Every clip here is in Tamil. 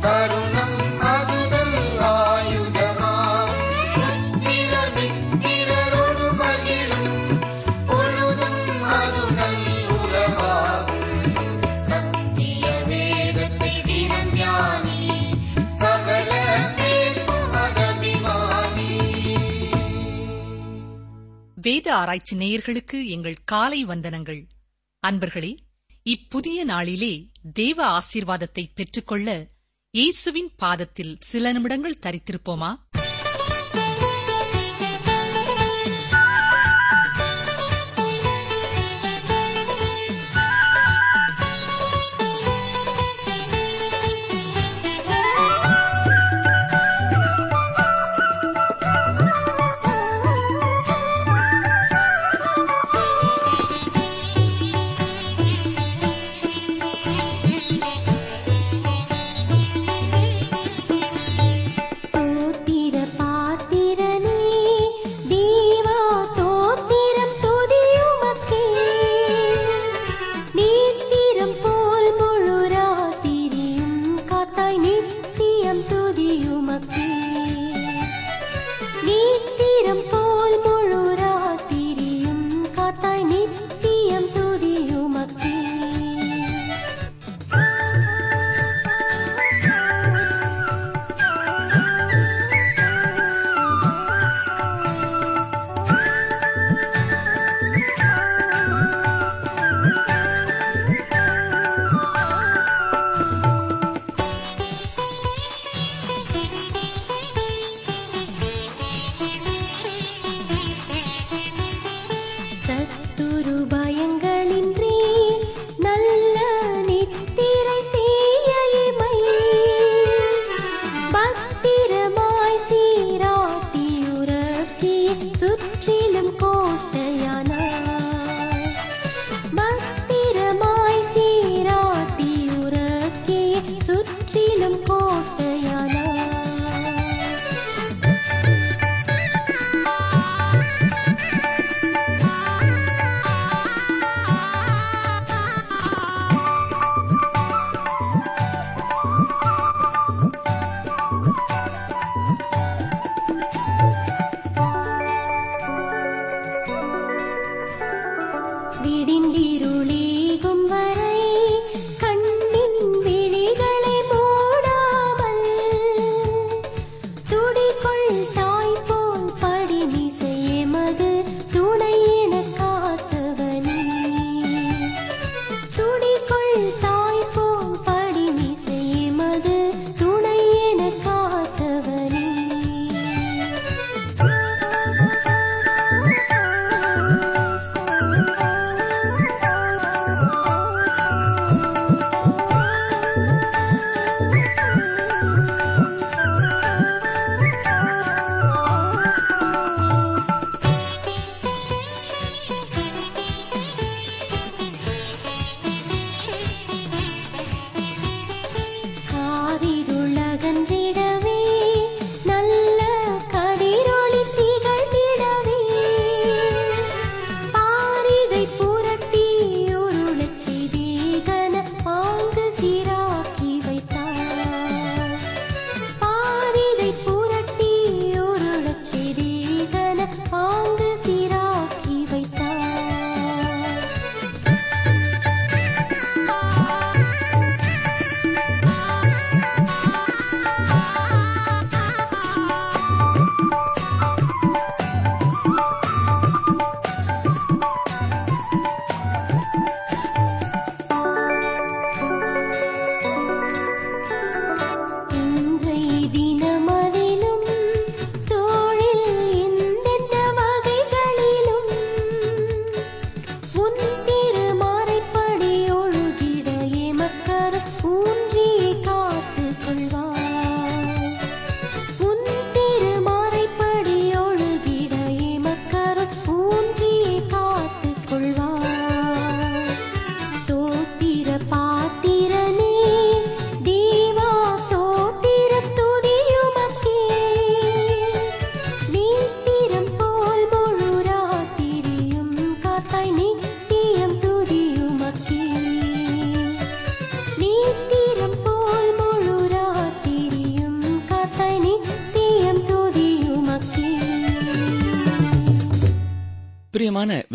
கருணம் அதுதல் மித்திரரோடு மகிழும் பொழுதும் உறவாகும். சத்திய வேதத்தை தினம் ஞானி சகல பேர்க்கும் அகபிமானி வேத ஆராய்ச்சி நேயர்களுக்கு எங்கள் காலை வந்தனங்கள். அன்பர்களே இப்புதிய நாளிலே தேவ ஆசீர்வாதத்தை பெற்றுக்கொள்ள இயேசுவின் பாதத்தில் சில நிமிடங்கள் தரித்திருப்போமா?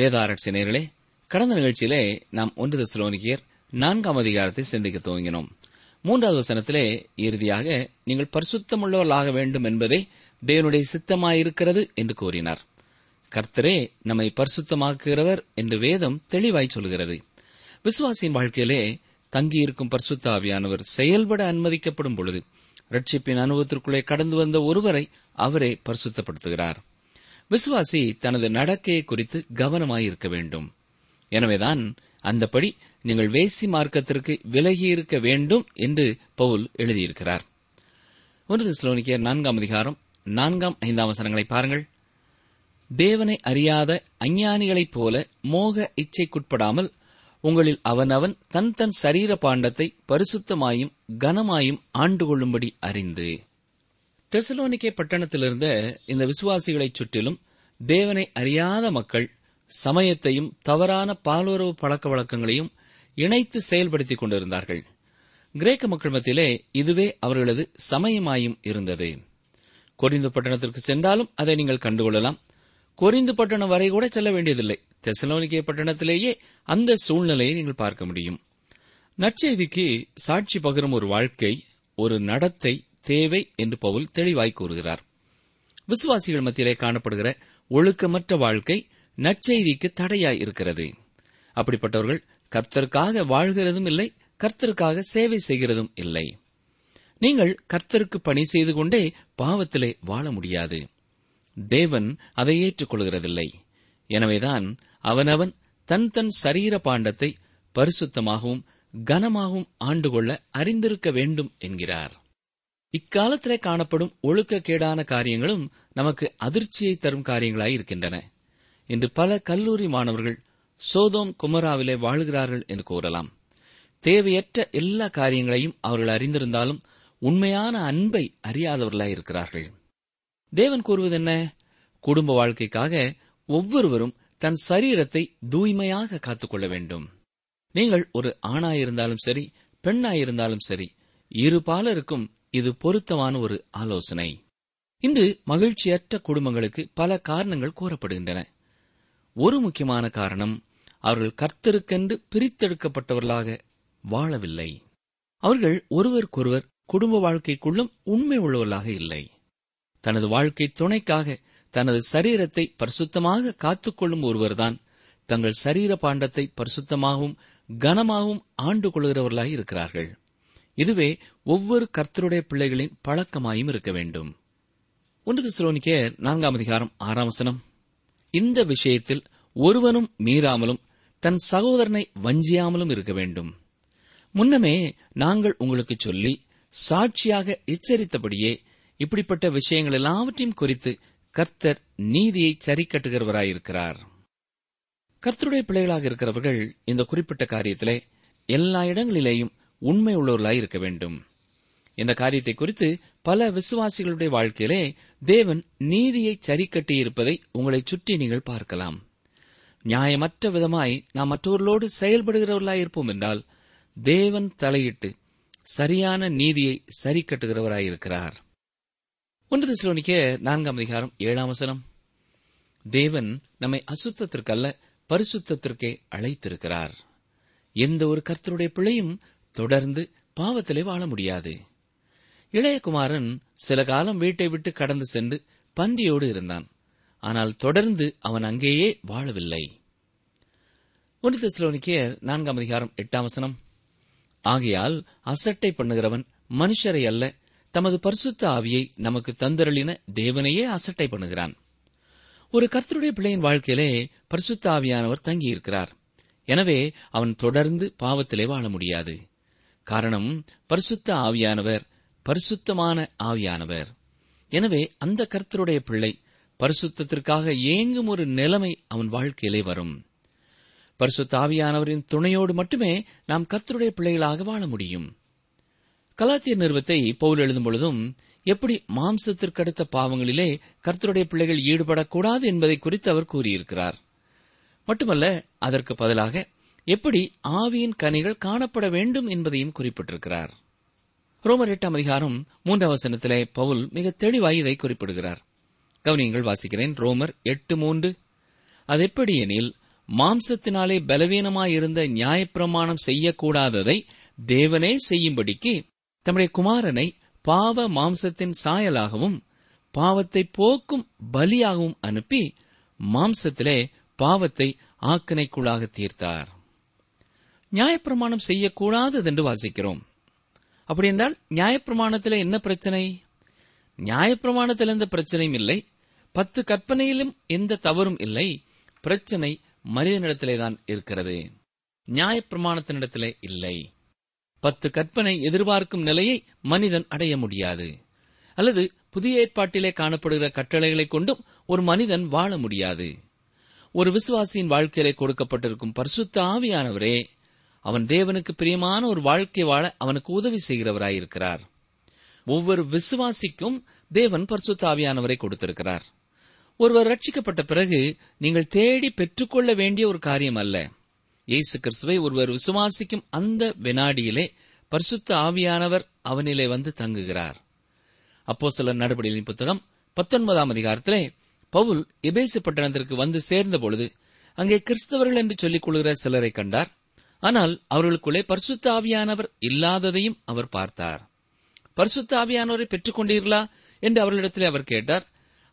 வேதாராய்ச்சி நேர்களே கடந்த நிகழ்ச்சியிலே நாம் ஒன்று தெசலோனிக்கேயர் நான்காம் அதிகாரத்தை சிந்திக்க துவங்கினோம். மூன்றாவது வசனத்திலே இறுதியாக நீங்கள் பரிசுத்தமுள்ளவர்களாக வேண்டும் என்பதே தேவனுடைய சித்தமாயிருக்கிறது என்று கூறினார். கர்த்தரே நம்மை பரிசுத்தமாக்குகிறவர் என்று வேதம் தெளிவாய் சொல்கிறது. விசுவாசியின் வாழ்க்கையிலே தங்கியிருக்கும் பரிசுத்த ஆவியானவர் செயல்பட அனுமதிக்கப்படும் பொழுது ரட்சிப்பின் அனுபவத்திற்குள்ளே கடந்து வந்த ஒருவரை அவரே பரிசுத்தப்படுத்துகிறார். விசுவாசி தனது நடக்கையை குறித்து கவனமாயிருக்க வேண்டும். எனவேதான் அந்தபடி நீங்கள் வேசி மார்க்கத்திற்கு விலகியிருக்க வேண்டும் என்று பவுல் எழுதியிருக்கிறார். ஒன்று தெசலோனிக்கேயர் நான்காம் அதிகாரம் நான்காம் ஐந்தாம் வசனங்களை பாருங்கள். தேவனை அறியாத அஞ்ஞானிகளைப் போல மோக இச்சைக்குட்படாமல் உங்களில் அவனவன் தன் தன் சரீர பாண்டத்தை பரிசுத்தமாயும் கனமாயும் ஆண்டு கொள்ளும்படி அறிந்து தெசலோனிக்கே பட்டணத்திலிருந்த இந்த விசுவாசிகளைச் சுற்றிலும் தேவனை அறியாத மக்கள் சமயத்தையும் தவறான பாலுறவு பழக்க வழக்கங்களையும் இணைத்து செயல்படுத்திக் கொண்டிருந்தார்கள். கிரேக்க மக்கள் மத்தியிலே இதுவே அவர்களது சமயமாயும் இருந்தது. கொரிந்து பட்டணத்திற்கு சென்றாலும் அதை நீங்கள் கண்டுகொள்ளலாம். கொரிந்து பட்டணம் வரை கூட செல்ல வேண்டியதில்லை. தெசலோனிக்கே பட்டணத்திலேயே அந்த சூழ்நிலையை நீங்கள் பார்க்க முடியும். நற்செய்திக்கு சாட்சி பகிரும் ஒரு வாழ்க்கை ஒரு நடத்தை தேவை என்று பவுல் தெளிவாய் கூறுகிறார். விசுவாசிகள் மத்தியிலே காணப்படுகிற ஒழுக்கமற்ற வாழ்க்கை நற்செய்திக்கு தடையாய் இருக்கிறது. அப்படிப்பட்டவர்கள் கர்த்தருக்காக வாழ்கிறதும் இல்லை கர்த்தருக்காக சேவை செய்கிறதும் இல்லை. நீங்கள் கர்த்தருக்கு பணி செய்து கொண்டே பாவத்திலே வாழ முடியாது. தேவன் அதை ஏற்றுக்கொள்கிறதில்லை. எனவேதான் அவனவன் தன் தன் சரீர பாண்டத்தை பரிசுத்தமாகவும் கனமாகவும் ஆண்டுகொள்ள அறிந்திருக்க வேண்டும் என்கிறார். இக்காலத்திலே காணப்படும் ஒழுக்கக்கேடான காரியங்களும் நமக்கு அதிர்ச்சியை தரும் காரியங்களாய் இருக்கின்றன. இன்று பல கல்லூரி மாணவர்கள் சோதோம் குமராவிலே வாழ்கிறார்கள் என்று கூறலாம். தேவையற்ற எல்லா காரியங்களையும் அவர்கள் அறிந்திருந்தாலும் உண்மையான அன்பை அறியாதவர்களாய் இருக்கிறார்கள். தேவன் கூறுவது என்ன குடும்ப வாழ்க்கைக்காக ஒவ்வொருவரும் தன் சரீரத்தை தூய்மையாக காத்துக்கொள்ள வேண்டும். நீங்கள் ஒரு ஆணாயிருந்தாலும் சரி பெண்ணாயிருந்தாலும் சரி இரு பாலருக்கும் இது பொருத்தமான ஒரு ஆலோசனை. இன்று மகிழ்ச்சியற்ற குடும்பங்களுக்கு பல காரணங்கள் கூறப்படுகின்றன. ஒரு முக்கியமான காரணம் அவர்கள் கர்த்தருக்கென்று பிரித்தெடுக்கப்பட்டவர்களாக வாழவில்லை. அவர்கள் ஒருவருக்கொருவர் குடும்ப வாழ்க்கைக்குள்ளும் உண்மை உள்ளவர்களாக இல்லை. தனது வாழ்க்கை துணைக்காக தனது சரீரத்தை பரிசுத்தமாக காத்துக்கொள்ளும் ஒருவர்தான் தங்கள் சரீர பாண்டத்தை பரிசுத்தமாகவும் கனமாகவும் ஆண்டு கொள்கிறவர்களாக இருக்கிறார்கள். இதுவே ஒவ்வொரு கர்த்தருடைய பிள்ளைகளின் பழக்கமாயும் இருக்க வேண்டும். ஒன்று திசுரோனிக்கே நான்காம் அதிகாரம் ஆறாம் வசனம். இந்த விஷயத்தில் ஒருவனும் மீறாமலும் தன் சகோதரனை வஞ்சியாமலும் இருக்க வேண்டும். முன்னமே நாங்கள் உங்களுக்கு சொல்லி சாட்சியாக எச்சரித்தபடியே இப்படிப்பட்ட விஷயங்கள் எல்லாவற்றையும் குறித்து கர்த்தர் நீதியை சரிக்கட்டுகிறவராயிருக்கிறார். கர்த்தருடைய பிள்ளைகளாக இருக்கிறவர்கள் இந்த குறிப்பிட்ட காரியத்திலே எல்லா இடங்களிலேயும் உண்மை உள்ளவர்களாய் இருக்க வேண்டும். இந்த காரியத்தை குறித்து பல விசுவாசிகளுடைய வாழ்க்கையிலே தேவன் நீதியை சரிக்கட்டியிருப்பதை உங்களை சுற்றி நீங்கள் பார்க்கலாம். நியாயமற்ற விதமாய் நாம் மற்றவர்களோடு செயல்படுகிறவர்களாய் இருப்போம் என்றால் தேவன் தலையிட்டு சரியான நீதியை சரி கட்டுகிறவராயிருக்கிறார் ஒன்று திசுலோனிக்க நான்காம் அதிகாரம் ஏழாம் வசனம். தேவன் நம்மை அசுத்தத்திற்கல்ல பரிசுத்தத்திற்கே அழைத்திருக்கிறார். எந்த ஒரு கர்த்தருடைய பிள்ளையும் தொடர்ந்து பாவத்திலே வாழ முடியாது. இளையகுமாரன் சில காலம் வீட்டை விட்டு கடந்து சென்று பன்றியோடு இருந்தான். ஆனால் தொடர்ந்து அவன் அங்கேயே வாழவில்லை. ஒன்று நான்காம் அதிகாரம் எட்டாம் வசனம். ஆகையால் அசட்டை பண்ணுகிறவன் மனுஷரை அல்ல தமது பரிசுத்த ஆவியை நமக்கு தந்தருளின தேவனையே அசட்டை பண்ணுகிறான். ஒரு கர்த்தருடைய பிள்ளையின் வாழ்க்கையிலே பரிசுத்த ஆவியானவர் தங்கியிருக்கிறார். எனவே அவன் தொடர்ந்து பாவத்திலே வாழ முடியாது. காரணம் பரிசுத்த ஆவியானவர் பரிசுத்தமான ஆவியானவர். எனவே அந்த கர்த்தருடைய பிள்ளை பரிசுத்தத்திற்காக ஏங்கும் ஒரு நிலைமை அவன் வாழ்க்கையிலே வரும். பரிசுத்த ஆவியானவரின் துணையோடு மட்டுமே நாம் கர்த்தருடைய பிள்ளைகளாக வாழ முடியும். கலாத்திய நிறுவத்தை பவுல் எழுதும் பொழுதும் எப்படி மாம்சத்திற்கடுத்த பாவங்களிலே கர்த்தருடைய பிள்ளைகள் ஈடுபடக்கூடாது என்பதை குறித்து அவர் கூறியிருக்கிறார். மட்டுமல்ல அதற்கு பதிலாக எப்படி ஆவியின் கனிகள் காணப்பட வேண்டும் என்பதையும் குறிப்பிட்டிருக்கிறார். ரோமர் எட்டாம் அதிகாரம் மூன்றாம் வசனத்திலே பவுல் மிக தெளிவாய் இதை குறிப்பிடுகிறார். கவனியங்கள் வாசிக்கிறேன். ரோமர் எட்டு மூன்று. அது எப்படி எனில் மாம்சத்தினாலே பலவீனமாயிருந்த நியாயப்பிரமாணம் செய்யக்கூடாததை தேவனே செய்யும்படிக்கு தம்முடைய குமாரனை பாவ மாம்சத்தின் சாயலாகவும் பாவத்தை போக்கும் பலியாகவும் அனுப்பி மாம்சத்திலே பாவத்தை ஆக்கினைக்குள்ளாக தீர்த்தார். நியாயப்பிரமாணம் செய்யக்கூடாதது என்று வாசிக்கிறோம். அப்படி என்றால் நியாயப்பிரமாணத்தில் என்ன பிரச்சனை? நியாயப்பிரமாணத்தில் எந்த பிரச்சனையும் இல்லை. பத்து கற்பனையிலும் எந்த தவறும் இல்லை. பிரச்சனை மனிதனிடத்திலே தான் இருக்கிறது. நியாயப்பிரமாணத்தினிடத்திலே இல்லை. பத்து கற்பனை எதிர்பார்க்கும் நிலையை மனிதன் அடைய முடியாது. அல்லது புதிய ஏற்பாட்டிலே காணப்படுகிற கட்டளைகளை கொண்டும் ஒரு மனிதன் வாழ முடியாது. ஒரு விசுவாசியின் வாழ்க்கையிலே கொடுக்கப்பட்டிருக்கும் பரிசுத்த ஆவியானவரே அவன் தேவனுக்கு பிரியமான ஒரு வாழ்க்கை வாழ அவனுக்கு உதவி செய்கிறவராயிருக்கிறார். ஒவ்வொரு விசுவாசிக்கும் தேவன் பரிசுத்த ஆவியானவரை கொடுத்திருக்கிறார். ஒருவர் ரட்சிக்கப்பட்ட பிறகு நீங்கள் தேடி பெற்றுக்கொள்ள வேண்டிய ஒரு காரியம் அல்ல. இயேசு கிறிஸ்துவை ஒருவர் விசுவாசிக்கும் அந்த வினாடியிலே பரிசுத்த ஆவியானவர் அவனிலே வந்து தங்குகிறார். அப்போ சில நடவடிக்கையின் புத்தகம் பத்தொன்பதாம் அதிகாரத்திலே பவுல் எபேசு பட்டணத்திற்கு வந்து சேர்ந்த பொழுது அங்கே கிறிஸ்தவர்கள் என்று சொல்லிக் கொள்கிற சிலரை கண்டார். ஆனால் அவர்களுக்குள்ளே பரிசுத்த ஆவியானவர் இல்லாததையும் அவர் பார்த்தார். பரிசுத்த ஆவியானவரை பெற்றுக் கொண்டீர்களா என்று அவர்களிடத்திலே அவர் கேட்டார்.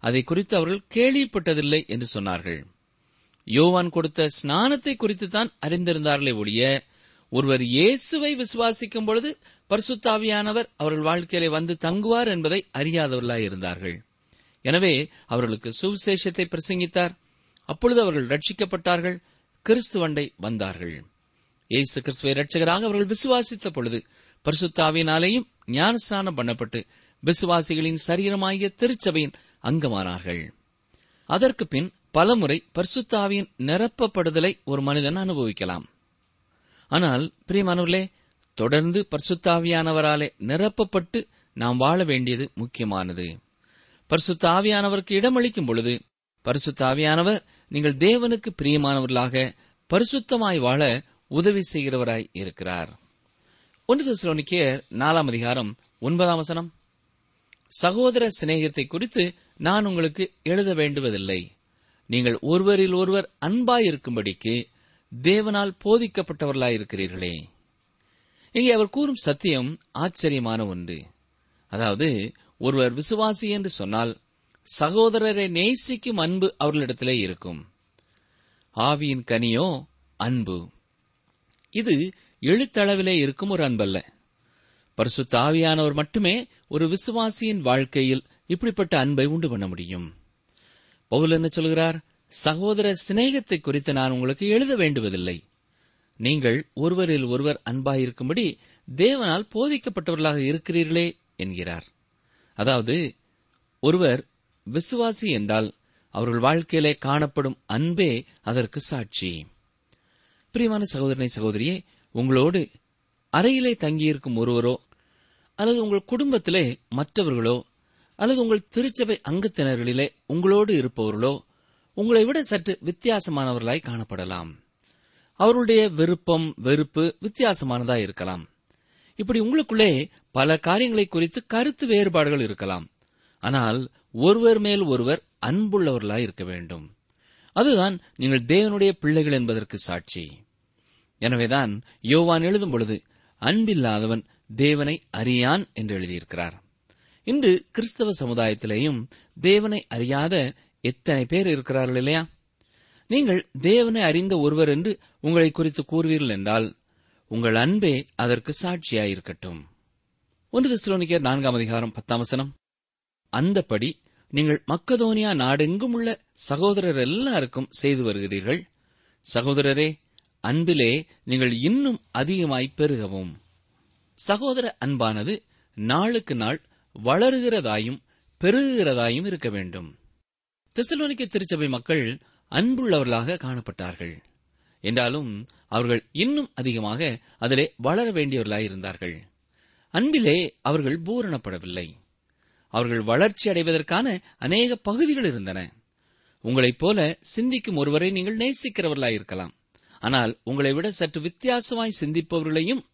அதை குறித்து அவர்கள் கேள்விப்பட்டதில்லை என்று சொன்னார்கள். யோவான் கொடுத்த ஸ்நானத்தை குறித்து தான் அறிந்திருந்தார்களே ஒழிய ஒருவர் இயேசுவை விசுவாசிக்கும் பொழுது பரிசுத்தாவியானவர் அவர்கள் வாழ்க்கையிலே வந்து தங்குவார் என்பதை அறியாதவர்களாய் இருந்தார்கள். எனவே அவர்களுக்கு சுவிசேஷத்தை பிரசங்கித்தார். அப்பொழுது அவர்கள் ரட்சிக்கப்பட்டார்கள் கிறிஸ்துவண்டை வந்தார்கள். இயேசு கிறிஸ்துவை ரட்சகராக அவர்கள் விசுவாசித்த பொழுது பரிசுத்தாவினாலேயும் ஞானஸ்நானம் பண்ணப்பட்டு விசுவாசிகளின் சரீரமாகிய திருச்சபையின் அங்கமானார்கள். அதற்கு பின் பலமுறை பரிசுத்தாவியின் நிரப்பப்படுதலை ஒரு மனிதன் அனுபவிக்கலாம். ஆனால் பிரியமானவர்களே தொடர்ந்து பரிசுத்தாவியானவராலே நிரப்பப்பட்டு நாம் வாழ வேண்டியது முக்கியமானது. பரிசுத்தாவியானவருக்கு இடமளிக்கும் பொழுது பரிசுத்தாவியானவர் நீங்கள் தேவனுக்கு பிரியமானவர்களாக பரிசுத்தமாய் வாழ உதவி செய்கிறவராய் இருக்கிறார். ஒன்று தெசலோனிக்கேயர் நாலாம் அதிகாரம் ஒன்பதாம் வசனம். சகோதர சிநேகத்தை குறித்து நான் உங்களுக்கு எழுத வேண்டுவதில்லை. நீங்கள் ஒருவரில் ஒருவர் அன்பாயிருக்கும்படிக்கு தேவனால் போதிக்கப்பட்டவர்களாயிருக்கிறீர்களே. இங்கே அவர் கூறும் சத்தியம் ஆச்சரியமான ஒன்று. அதாவது ஒருவர் விசுவாசி என்று சொன்னால் சகோதரரை நேசிக்கும் அன்பு அவர்களிடத்திலே இருக்கும். ஆவியின் கனியோ அன்பு. இது எழுத்தளவிலே இருக்கும் ஒரு அன்பல்ல. பரிசுத்த ஆவியானவர் மட்டுமே ஒரு விசுவாசியின் வாழ்க்கையில் இப்படிப்பட்ட அன்பை உண்டு பண்ண முடியும். பவுல் என்ன சொல்கிறார்? சகோதர சிநேகத்தை குறித்து நான் உங்களுக்கு எழுத வேண்டுவதில்லை. நீங்கள் ஒருவரில் ஒருவர் அன்பாயிருக்கும்படி தேவனால் போதிக்கப்பட்டவர்களாக இருக்கிறீர்களே என்கிறார். அதாவது ஒருவர் விசுவாசி என்றால் அவர்கள் வாழ்க்கையிலே காணப்படும் அன்பே அதற்கு சாட்சி. பிரியமான சகோதரனை சகோதரியே உங்களோடு அறையிலே தங்கியிருக்கும் ஒருவரோ அல்லது உங்கள் குடும்பத்திலே மற்றவர்களோ அல்லது உங்கள் திருச்சபை அங்கத்தினர்களிலே உங்களோடு இருப்பவர்களோ உங்களை விட சற்று வித்தியாசமானவர்களாய் காணப்படலாம். அவர்களுடைய விருப்பம் வெறுப்பு வித்தியாசமானதா இருக்கலாம். இப்படி உங்களுக்குள்ளே பல காரியங்களை குறித்து கருத்து வேறுபாடுகள் இருக்கலாம். ஆனால் ஒருவர் மேல் ஒருவர் அன்புள்ளவர்களாய் இருக்க வேண்டும். அதுதான் நீங்கள் தேவனுடைய பிள்ளைகள் என்பதற்கு சாட்சி. எனவேதான் யோவான் எழுதும் பொழுது அன்பில்லாதவன் தேவனை அறியான் என்று எழுதியிருக்கிறார். இன்று கிறிஸ்தவ சமுதாயத்திலேயும் தேவனை அறியாத எத்தனை பேர் இருக்கிறார்கள் இல்லையா? நீங்கள் தேவனை அறிந்த ஒருவர் என்று உங்களை குறித்து கூறுவீர்கள் என்றால் உங்கள் அன்பே அதற்கு சாட்சியாயிருக்கட்டும். ஒன்று திசுலோனிக்கர் நான்காம் அதிகாரம் பத்தாம் வசனம். அந்தபடி நீங்கள் மக்கதோனியா நாடெங்கும் உள்ள சகோதரர் எல்லாருக்கும் செய்து வருகிறீர்கள். சகோதரரே அன்பிலே நீங்கள் இன்னும் அதிகமாய் பெருகவும். சகோதர அன்பானது நாளுக்கு நாள் வளருகிறதாயும் பெருகுகிறதாயும் இருக்க வேண்டும். தெசலோனிக்க திருச்சபை மக்கள் அன்புள்ளவர்களாக காணப்பட்டார்கள். என்றாலும் அவர்கள் இன்னும் அதிகமாக அதிலே வளர வேண்டியவர்களாய் இருந்தார்கள். அன்பிலே அவர்கள் பூரணப்படவில்லை. அவர்கள் வளர்ச்சி அடைவதற்கான அநேக பகுதிகள் இருந்தன. உங்களைப் போல சிந்திக்கும் ஒருவரை நீங்கள் நேசிக்கிறவர்களாயிருக்கலாம் ஆனால் உங்களை விட சற்று வித்தியாசமாய் சிந்திப்பவர்களையும்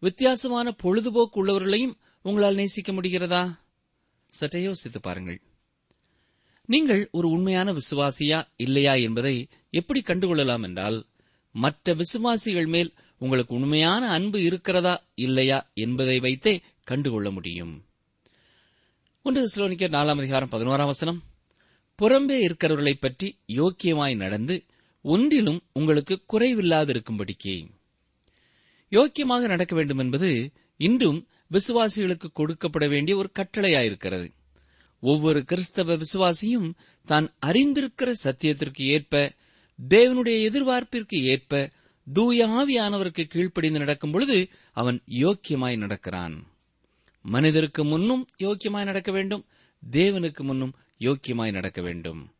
வித்தியாசமான பொழுதுபோக்கு உள்ளவர்களையும் உங்களால் நேசிக்க முடிகிறதா? சற்றே யோசித்து பாருங்கள். நீங்கள் ஒரு உண்மையான விசுவாசியா இல்லையா என்பதை எப்படி கண்டுகொள்ளலாம் என்றால் மற்ற விசுவாசிகள் மேல் உங்களுக்கு உண்மையான அன்பு இருக்கிறதா இல்லையா என்பதை வைத்தே கண்டுகொள்ள முடியும். ஒன்று நாலாம் அதிகாரம் பதினோராம் வசனம். புறம்பே இருக்கிறவர்களைப் பற்றி யோக்கியமாய் நடந்து ஒன்றிலும் உங்களுக்கு குறைவில்லாதிருக்கும்படிக்கு. யோக்கியமாக நடக்க வேண்டும் என்பது இன்றும் விசுவாசிகளுக்கு கொடுக்கப்பட வேண்டிய ஒரு கட்டளையாயிருக்கிறது. ஒவ்வொரு கிறிஸ்தவ விசுவாசியும் தான் அறிந்திருக்கிற சத்தியத்திற்கு ஏற்ப தேவனுடைய எதிர்பார்ப்பிற்கு ஏற்ப தூய ஆவியானவருக்கு கீழ்ப்படிந்து நடக்கும் பொழுது அவன் யோக்கியமாய் நடக்கிறான். மனிதருக்கு முன்னும் யோக்கியமாய் நடக்க வேண்டும் தேவனுக்கு முன்னும் யோக்கியமாய் நடக்க வேண்டும்.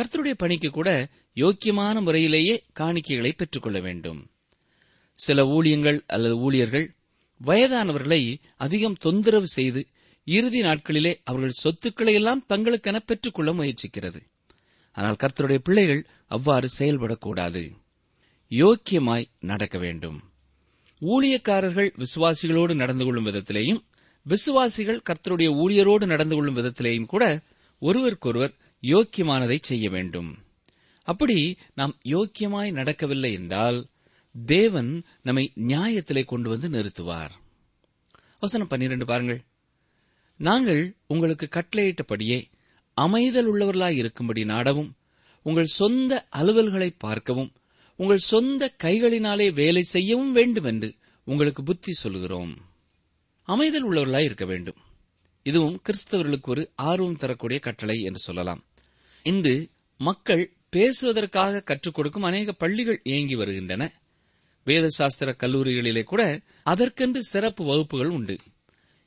கர்த்தருடைய பணிக்கு கூட யோக்கியமான முறையிலேயே காணிக்கைகளை பெற்றுக்கொள்ள வேண்டும். சில ஊழியங்கள் அல்லது ஊழியர்கள் வயதானவர்களை அதிகம் தொந்தரவு செய்து இறுதி நாட்களிலே அவர்கள் சொத்துக்களை எல்லாம் தங்களுக்கென பெற்றுக்கொள்ள முயற்சிக்கிறது. ஆனால் கர்த்தருடைய பிள்ளைகள் அவ்வாறு செயல்படக்கூடாது. யோக்கியமாய் நடக்க வேண்டும். ஊழியக்காரர்கள் விசுவாசிகளோடு நடந்து கொள்ளும் விதத்திலேயும் விசுவாசிகள் கர்த்தருடைய ஊழியரோடு நடந்து கொள்ளும் விதத்திலேயும் கூட ஒருவருக்கொருவர் யோக்கியமானதை செய்ய வேண்டும். அப்படி நாம் யோக்கியமாய் நடக்கவில்லை என்றால் தேவன் நம்மை நியாயத்திலே கொண்டு வந்து நிறுத்துவார். வசனம் பன்னிரண்டு பாருங்கள். நாங்கள் உங்களுக்கு கட்டளையிட்டபடியே அமைதல் உள்ளவர்களாய் இருக்கும்படி நாடவும் உங்கள் சொந்த அலுவல்களை பார்க்கவும் உங்கள் சொந்த கைகளினாலே வேலை செய்யவும் வேண்டும் என்று உங்களுக்கு புத்தி சொல்கிறோம் அமைதல் உள்ளவர்களாய் இருக்க வேண்டும். இதுவும் கிறிஸ்தவர்களுக்கு ஒரு ஆர்வம் தரக்கூடிய கட்டளை என்று சொல்லலாம். இன்று மக்கள் பேசுவதற்காக கற்றுக் கொடுக்கும் அநேக பள்ளிகள் இயங்கி வருகின்றன. வேத சாஸ்திர கல்லூரிகளிலே கூட அதற்கென்று சிறப்பு வகுப்புகள் உண்டு.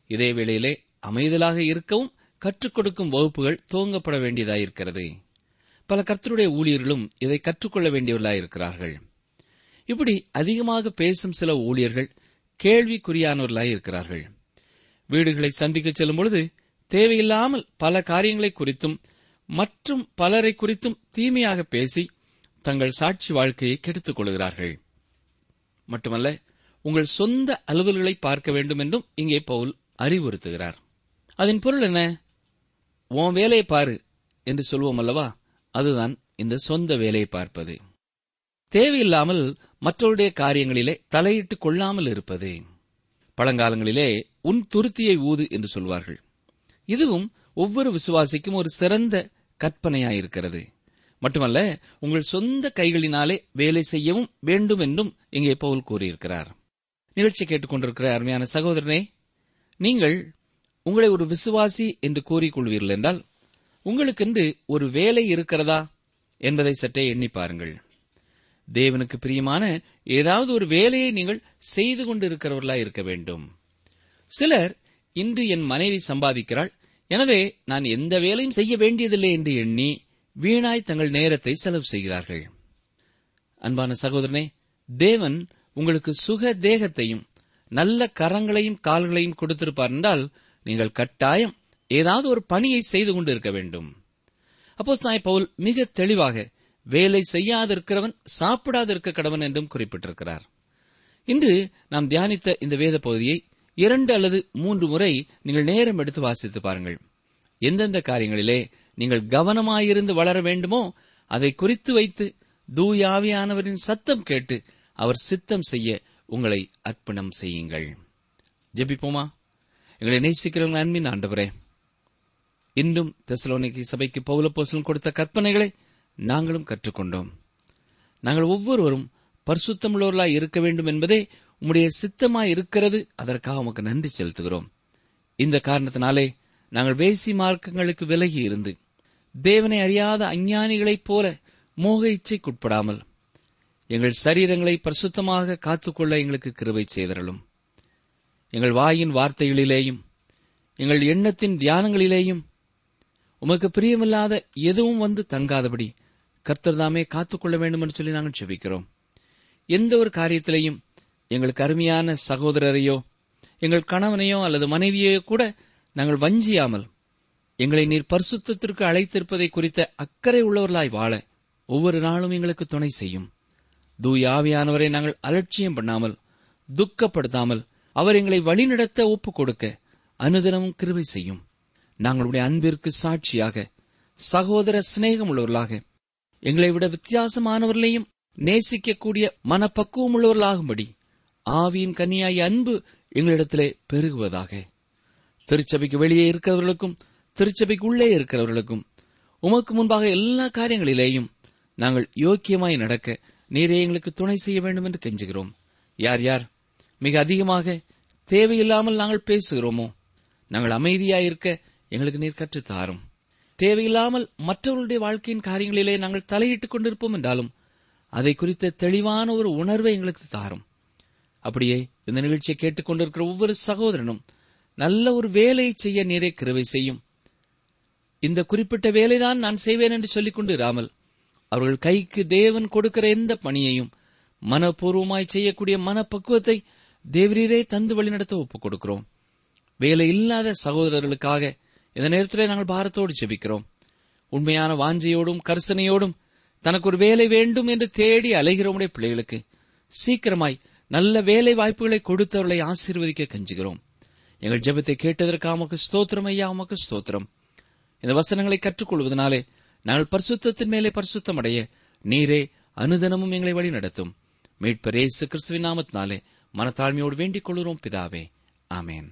இதே வேளையிலே அமைதலாக இருக்கவும் கற்றுக் கொடுக்கும் வகுப்புகள் துவங்கப்பட வேண்டியதாயிருக்கிறது. பல கர்த்தருடைய ஊழியர்களும் இதை கற்றுக்கொள்ள வேண்டியவர்களாயிருக்கிறார்கள். இப்படி அதிகமாக பேசும் சில ஊழியர்கள் கேள்விக்குறியானவர்களாயிருக்கிறார்கள் வீடுகளை சந்திக்க செல்லும் பொழுது தேவையில்லாமல் பல காரியங்களை குறித்தும் மற்றும் பலரை குறித்தும் தீமையாக பேசி தங்கள் சாட்சி வாழ்க்கையை கெடுத்துக் கொள்கிறார்கள். மட்டுமல்ல உங்கள் சொந்த அலுவல்களை பார்க்க வேண்டும் என்றும் இங்கே பவுல் அறிவுறுத்துகிறார். அதன் பொருள் என்ன? உன் வேலையை பாரு என்று சொல்வோம் அல்லவா? அதுதான் இந்த சொந்த வேலையை பார்ப்பது. தேவையில்லாமல் மற்றவருடைய காரியங்களிலே தலையிட்டுக் கொள்ளாமல் இருப்பது. பழங்காலங்களிலே உன் துருத்தியை ஊது என்று சொல்வார்கள். இதுவும் ஒவ்வொரு விசுவாசிக்கும் ஒரு சிறந்த கற்பனையாயிருக்கிறது. மட்டுமல்ல உங்கள் சொந்த கைகளினாலே வேலை செய்யவும் வேண்டும் என்றும் இங்கே பவுல் கூறியிருக்கிறார். நிகழ்ச்சி கேட்டுக்கொண்டிருக்கிற அருமையான சகோதரனே நீங்கள் உங்களை ஒரு விசுவாசி என்று கூறிக்கொள்வீர்கள் என்றால் உங்களுக்கென்று ஒரு வேலை இருக்கிறதா என்பதை சற்றே எண்ணி பாருங்கள். தேவனுக்கு பிரியமான ஏதாவது ஒரு வேலையை நீங்கள் செய்து கொண்டிருக்கிறவர்களா இருக்க வேண்டும். சிலர் இன்று என் மனைவி சம்பாதிக்கிறாள் எனவே நான் எந்த வேலையும் செய்ய வேண்டியதில்லை என்று எண்ணி வீணாய் தங்கள் நேரத்தை செலவு செய்கிறார்கள். அன்பான சகோதரனே தேவன் உங்களுக்கு சுக தேகத்தையும் நல்ல கரங்களையும் கால்களையும் கொடுத்திருப்பார் என்றால் நீங்கள் கட்டாயம் ஏதாவது ஒரு பணியை செய்து கொண்டு இருக்க வேண்டும். அப்போ சாய் பவுல் மிக தெளிவாக வேலை செய்யாதிருக்கிறவன் சாப்பிடாதிருக்க கடவன் என்றும் குறிப்பிட்டிருக்கிறார். இன்று நாம் தியானித்த இந்த வேத பகுதியை இரண்டு அல்லது மூன்று முறை நீங்கள் நேரம் எடுத்து வாசித்து பாருங்கள். எந்தெந்த காரியங்களிலே நீங்கள் கவனமாயிருந்து வளர வேண்டுமோ அதை குறித்து வைத்து தூயாவியானவரின் சத்தம் கேட்டு அவர் சித்தம் செய்ய உங்களை அர்ப்பணம் செய்யுங்கள். ஜெபிப்போமா? எங்களை நேசிக்கிறவங்க அன்பின் ஆண்டவரே இன்றும் தெசலோனிக்கு சபைக்கு பௌலப்போசலம் கொடுத்த கற்பனைகளை நாங்களும் கற்றுக்கொண்டோம். நாங்கள் ஒவ்வொருவரும் பரிசுத்தமுள்ளவர்களாய் இருக்க வேண்டும் என்பதே உம்முடைய சித்தமாய் இருக்கிறது அதற்காக உமக்கு நன்றி செலுத்துகிறோம். இந்த காரணத்தினாலே நாங்கள் வேசி மார்க்கங்களுக்கு விலகி இருந்து தேவனை அறியாத அஞ்ஞானிகளைப் போல மோக இச்சைக்குட்படாமல் எங்கள் சரீரங்களை பரிசுத்தமாக காத்துக்கொள்ள எங்களுக்கு கிருவை செய்தரலும் எங்கள் வாயின் வார்த்தைகளிலேயும் எங்கள் எண்ணத்தின் தியானங்களிலேயும் உமக்கு பிரியமில்லாத எதுவும் வந்து தங்காதபடி கர்த்தர் தாமே காத்துக்கொள்ள வேண்டும் என்று சொல்லி நாங்கள் செபிக்கிறோம். எந்த ஒரு காரியத்திலையும் எங்களுக்கு அருமையான சகோதரரையோ எங்கள் கணவனையோ அல்லது மனைவியையோ கூட நாங்கள் வஞ்சியாமல் எங்களை நீர் பரிசுத்திற்கு அழைத்திருப்பதை குறித்த அக்கறை உள்ளவர்களாய் வாழ ஒவ்வொரு நாளும் எங்களுக்கு துணை செய்யும். தூயாவியானவரை நாங்கள் அலட்சியம் பண்ணாமல் துக்கப்படுத்தாமல் அவர் எங்களை வழிநடத்த ஒப்புக் கொடுக்க அனுதினமும் கிருபை செய்யும். நாங்களுடைய அன்பிற்கு சாட்சியாக சகோதர சிநேகம் உள்ளவர்களாக எங்களை விட வித்தியாசமானவர்களையும் நேசிக்கக்கூடிய மனப்பக்குவம் உள்ளவர்களாகும்படி ஆவியின் கன்னியாய அன்பு எங்களிடத்திலே பெருகுவதாக. திருச்சபைக்கு வெளியே இருக்கிறவர்களுக்கும் திருச்சபைக்கு உள்ளே இருக்கிறவர்களுக்கும் உமக்கு முன்பாக எல்லா காரியங்களிலேயும் நாங்கள் யோக்கியமாய் நடக்க நீரே எங்களுக்கு துணை செய்ய வேண்டும் என்று கெஞ்சுகிறோம். யார் யார்? மிக அதிகமாக தேவையில்லாமல் நாங்கள் பேசுகிறோமோ? நாங்கள் அமைதியாயிருக்க எங்களுக்கு நீர் கற்றுத் தாரும் தேவையில்லாமல் மற்றவர்களுடைய வாழ்க்கையின் காரியங்களிலே நாங்கள் தலையிட்டுக் கொண்டிருப்போம் என்றாலும் அதை குறித்த தெளிவான ஒரு உணர்வை எங்களுக்கு தாரும். அப்படியே இந்த நிகழ்ச்சியை கேட்டுக்கொண்டிருக்கிற ஒவ்வொரு சகோதரனும் நல்ல ஒரு வேலையை செய்ய நீரே கிருவை செய்யும். இந்த குறிப்பிட்ட வேலைதான் நான் செய்வேன் என்று சொல்லிக் கொண்டு இராமல் அவர்கள் கைக்கு தேவன் கொடுக்கிற எந்த பணியையும் மனப்பூர்வமாய் செய்யக்கூடிய மனப்பக்குவத்தை தேவரீரே தந்து வழிநடத்த ஒப்புக் கொடுக்கிறோம். வேலை இல்லாத சகோதரர்களுக்காக இந்த நேரத்திலே நாங்கள் பாரத்தோடு ஜெபிக்கிறோம். உண்மையான வாஞ்சையோடும் கரிசனையோடும் தனக்கு ஒரு வேலை வேண்டும் என்று தேடி அலைகிறோமுடைய பிள்ளைகளுக்கு சீக்கிரமாய் நல்ல வேலை வாய்ப்புகளை கொடுத்தவர்களை ஆசீர்வதிக்க கஞ்சுகிறோம். எங்கள் ஜெபத்தை கேட்டதற்காக உமக்கு ஸ்தோத்திரம் ஐயா உமக்கு ஸ்தோத்திரம். இந்த வசனங்களை கற்றுக்கொள்வதனாலே நாங்கள் பரிசுத்தத்தின் மேலே பரிசுத்தம் அடைய நீரே அனுதனமும் எங்களை வழி நடத்தும். மீட்பர் இயேசு கிறிஸ்துவின் நாமத்தினாலே மனத்தாழ்மையோடு வேண்டிக் கொள்கிறோம் பிதாவே. ஆமேன்.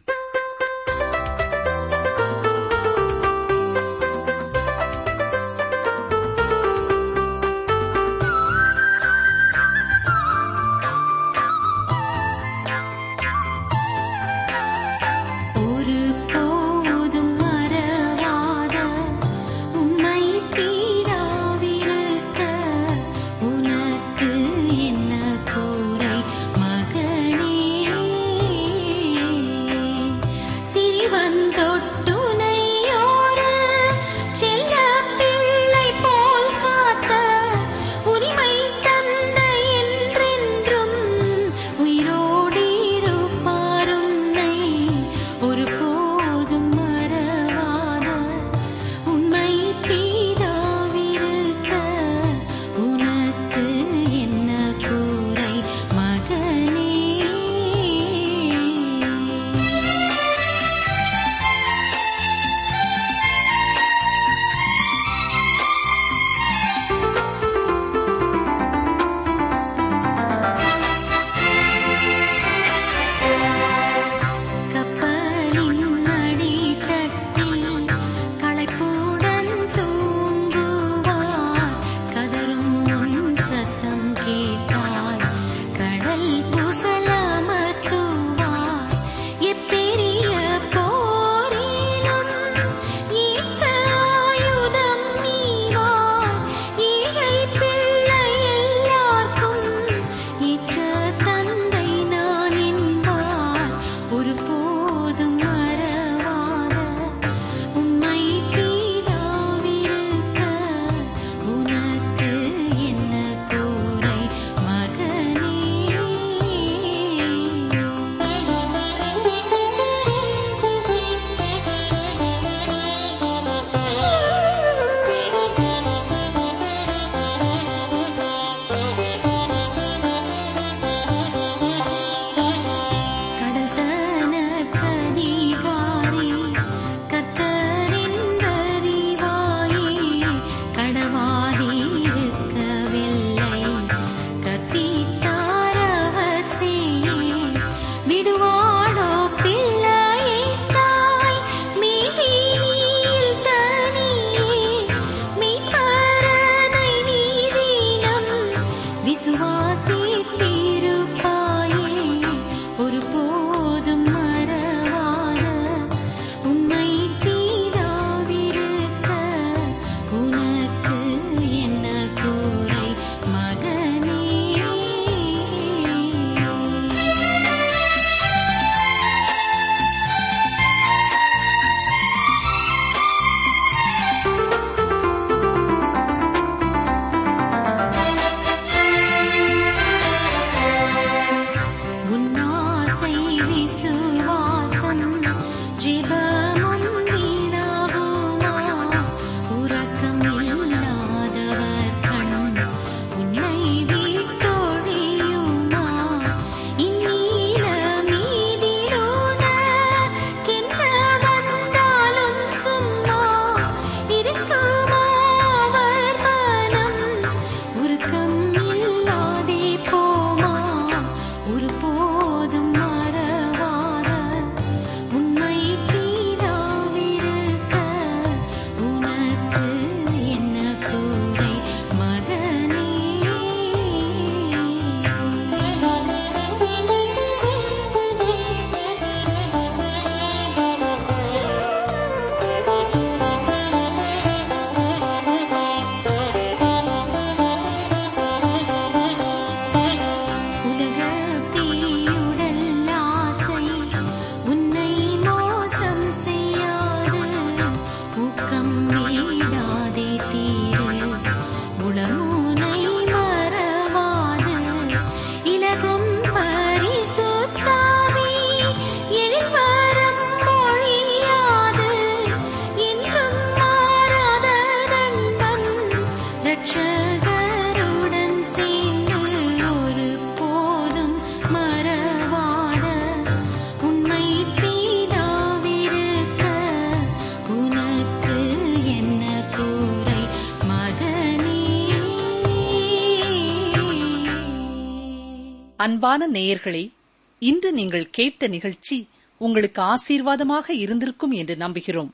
அன்பான நேயர்களே இன்று நீங்கள் கேட்ட நிகழ்ச்சி உங்களுக்கு ஆசீர்வாதமாக இருந்திருக்கும் என்று நம்புகிறோம்.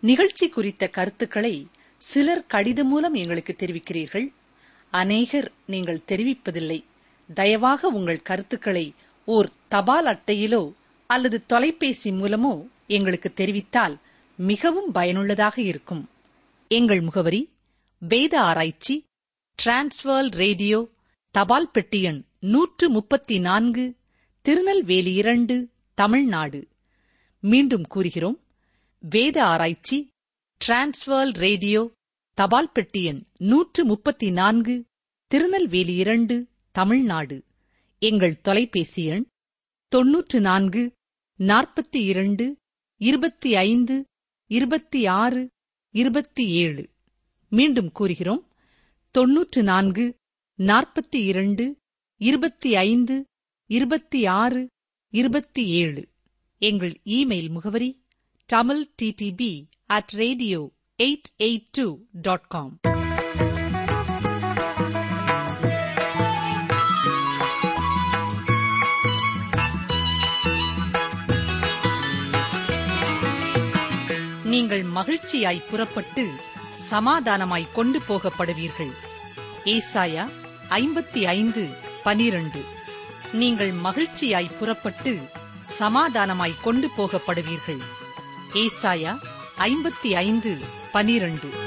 நிகழ்ச்சி குறித்த கருத்துக்களை சிலர் கடிதம் மூலம் எங்களுக்கு தெரிவிக்கிறீர்கள். அநேகர் நீங்கள் தெரிவிப்பதில்லை. தயவாக உங்கள் கருத்துக்களை ஓர் தபால் அட்டையிலோ அல்லது தொலைபேசி மூலமோ எங்களுக்கு தெரிவித்தால் மிகவும் பயனுள்ளதாக இருக்கும். எங்கள் முகவரி வேத ஆராய்ச்சி டிரான்ஸ்வர் ரேடியோ தபால் பெட்டி எண் நூற்று முப்பத்தி நான்கு திருநெல்வேலி இரண்டு தமிழ்நாடு. மீண்டும் கூறுகிறோம் வேத ஆராய்ச்சி டிரான்ஸ்வர்ல் ரேடியோ தபால் பெட்டி எண் நூற்று முப்பத்தி நான்கு திருநெல்வேலி இரண்டு தமிழ்நாடு. எங்கள் தொலைபேசி எண் தொன்னூற்று நான்கு நாற்பத்தி இரண்டு இருபத்தி ஐந்து இருபத்தி ஆறு இருபத்தி ஏழு மீண்டும் கூறுகிறோம் தொன்னூற்று நான்கு நாற்பத்தி இரண்டு இருபத்தி ஐந்து இருபத்தி ஆறு இருபத்தி ஏழு. எங்கள் இமெயில் முகவரி Tamil DDP at radio eight eight two dot com நீங்கள் மகிழ்ச்சியாய் புறப்பட்டு சமாதானமாய் கொண்டு போகப்படுவீர்கள். ஏசாயா ஐம்பத்தி ஐந்து பனிரண்டு. நீங்கள் மகிழ்ச்சியாய் புறப்பட்டு சமாதானமாய் கொண்டு போகப்படுவீர்கள். ஏசாயா ஐம்பத்தி ஐந்து பனிரண்டு.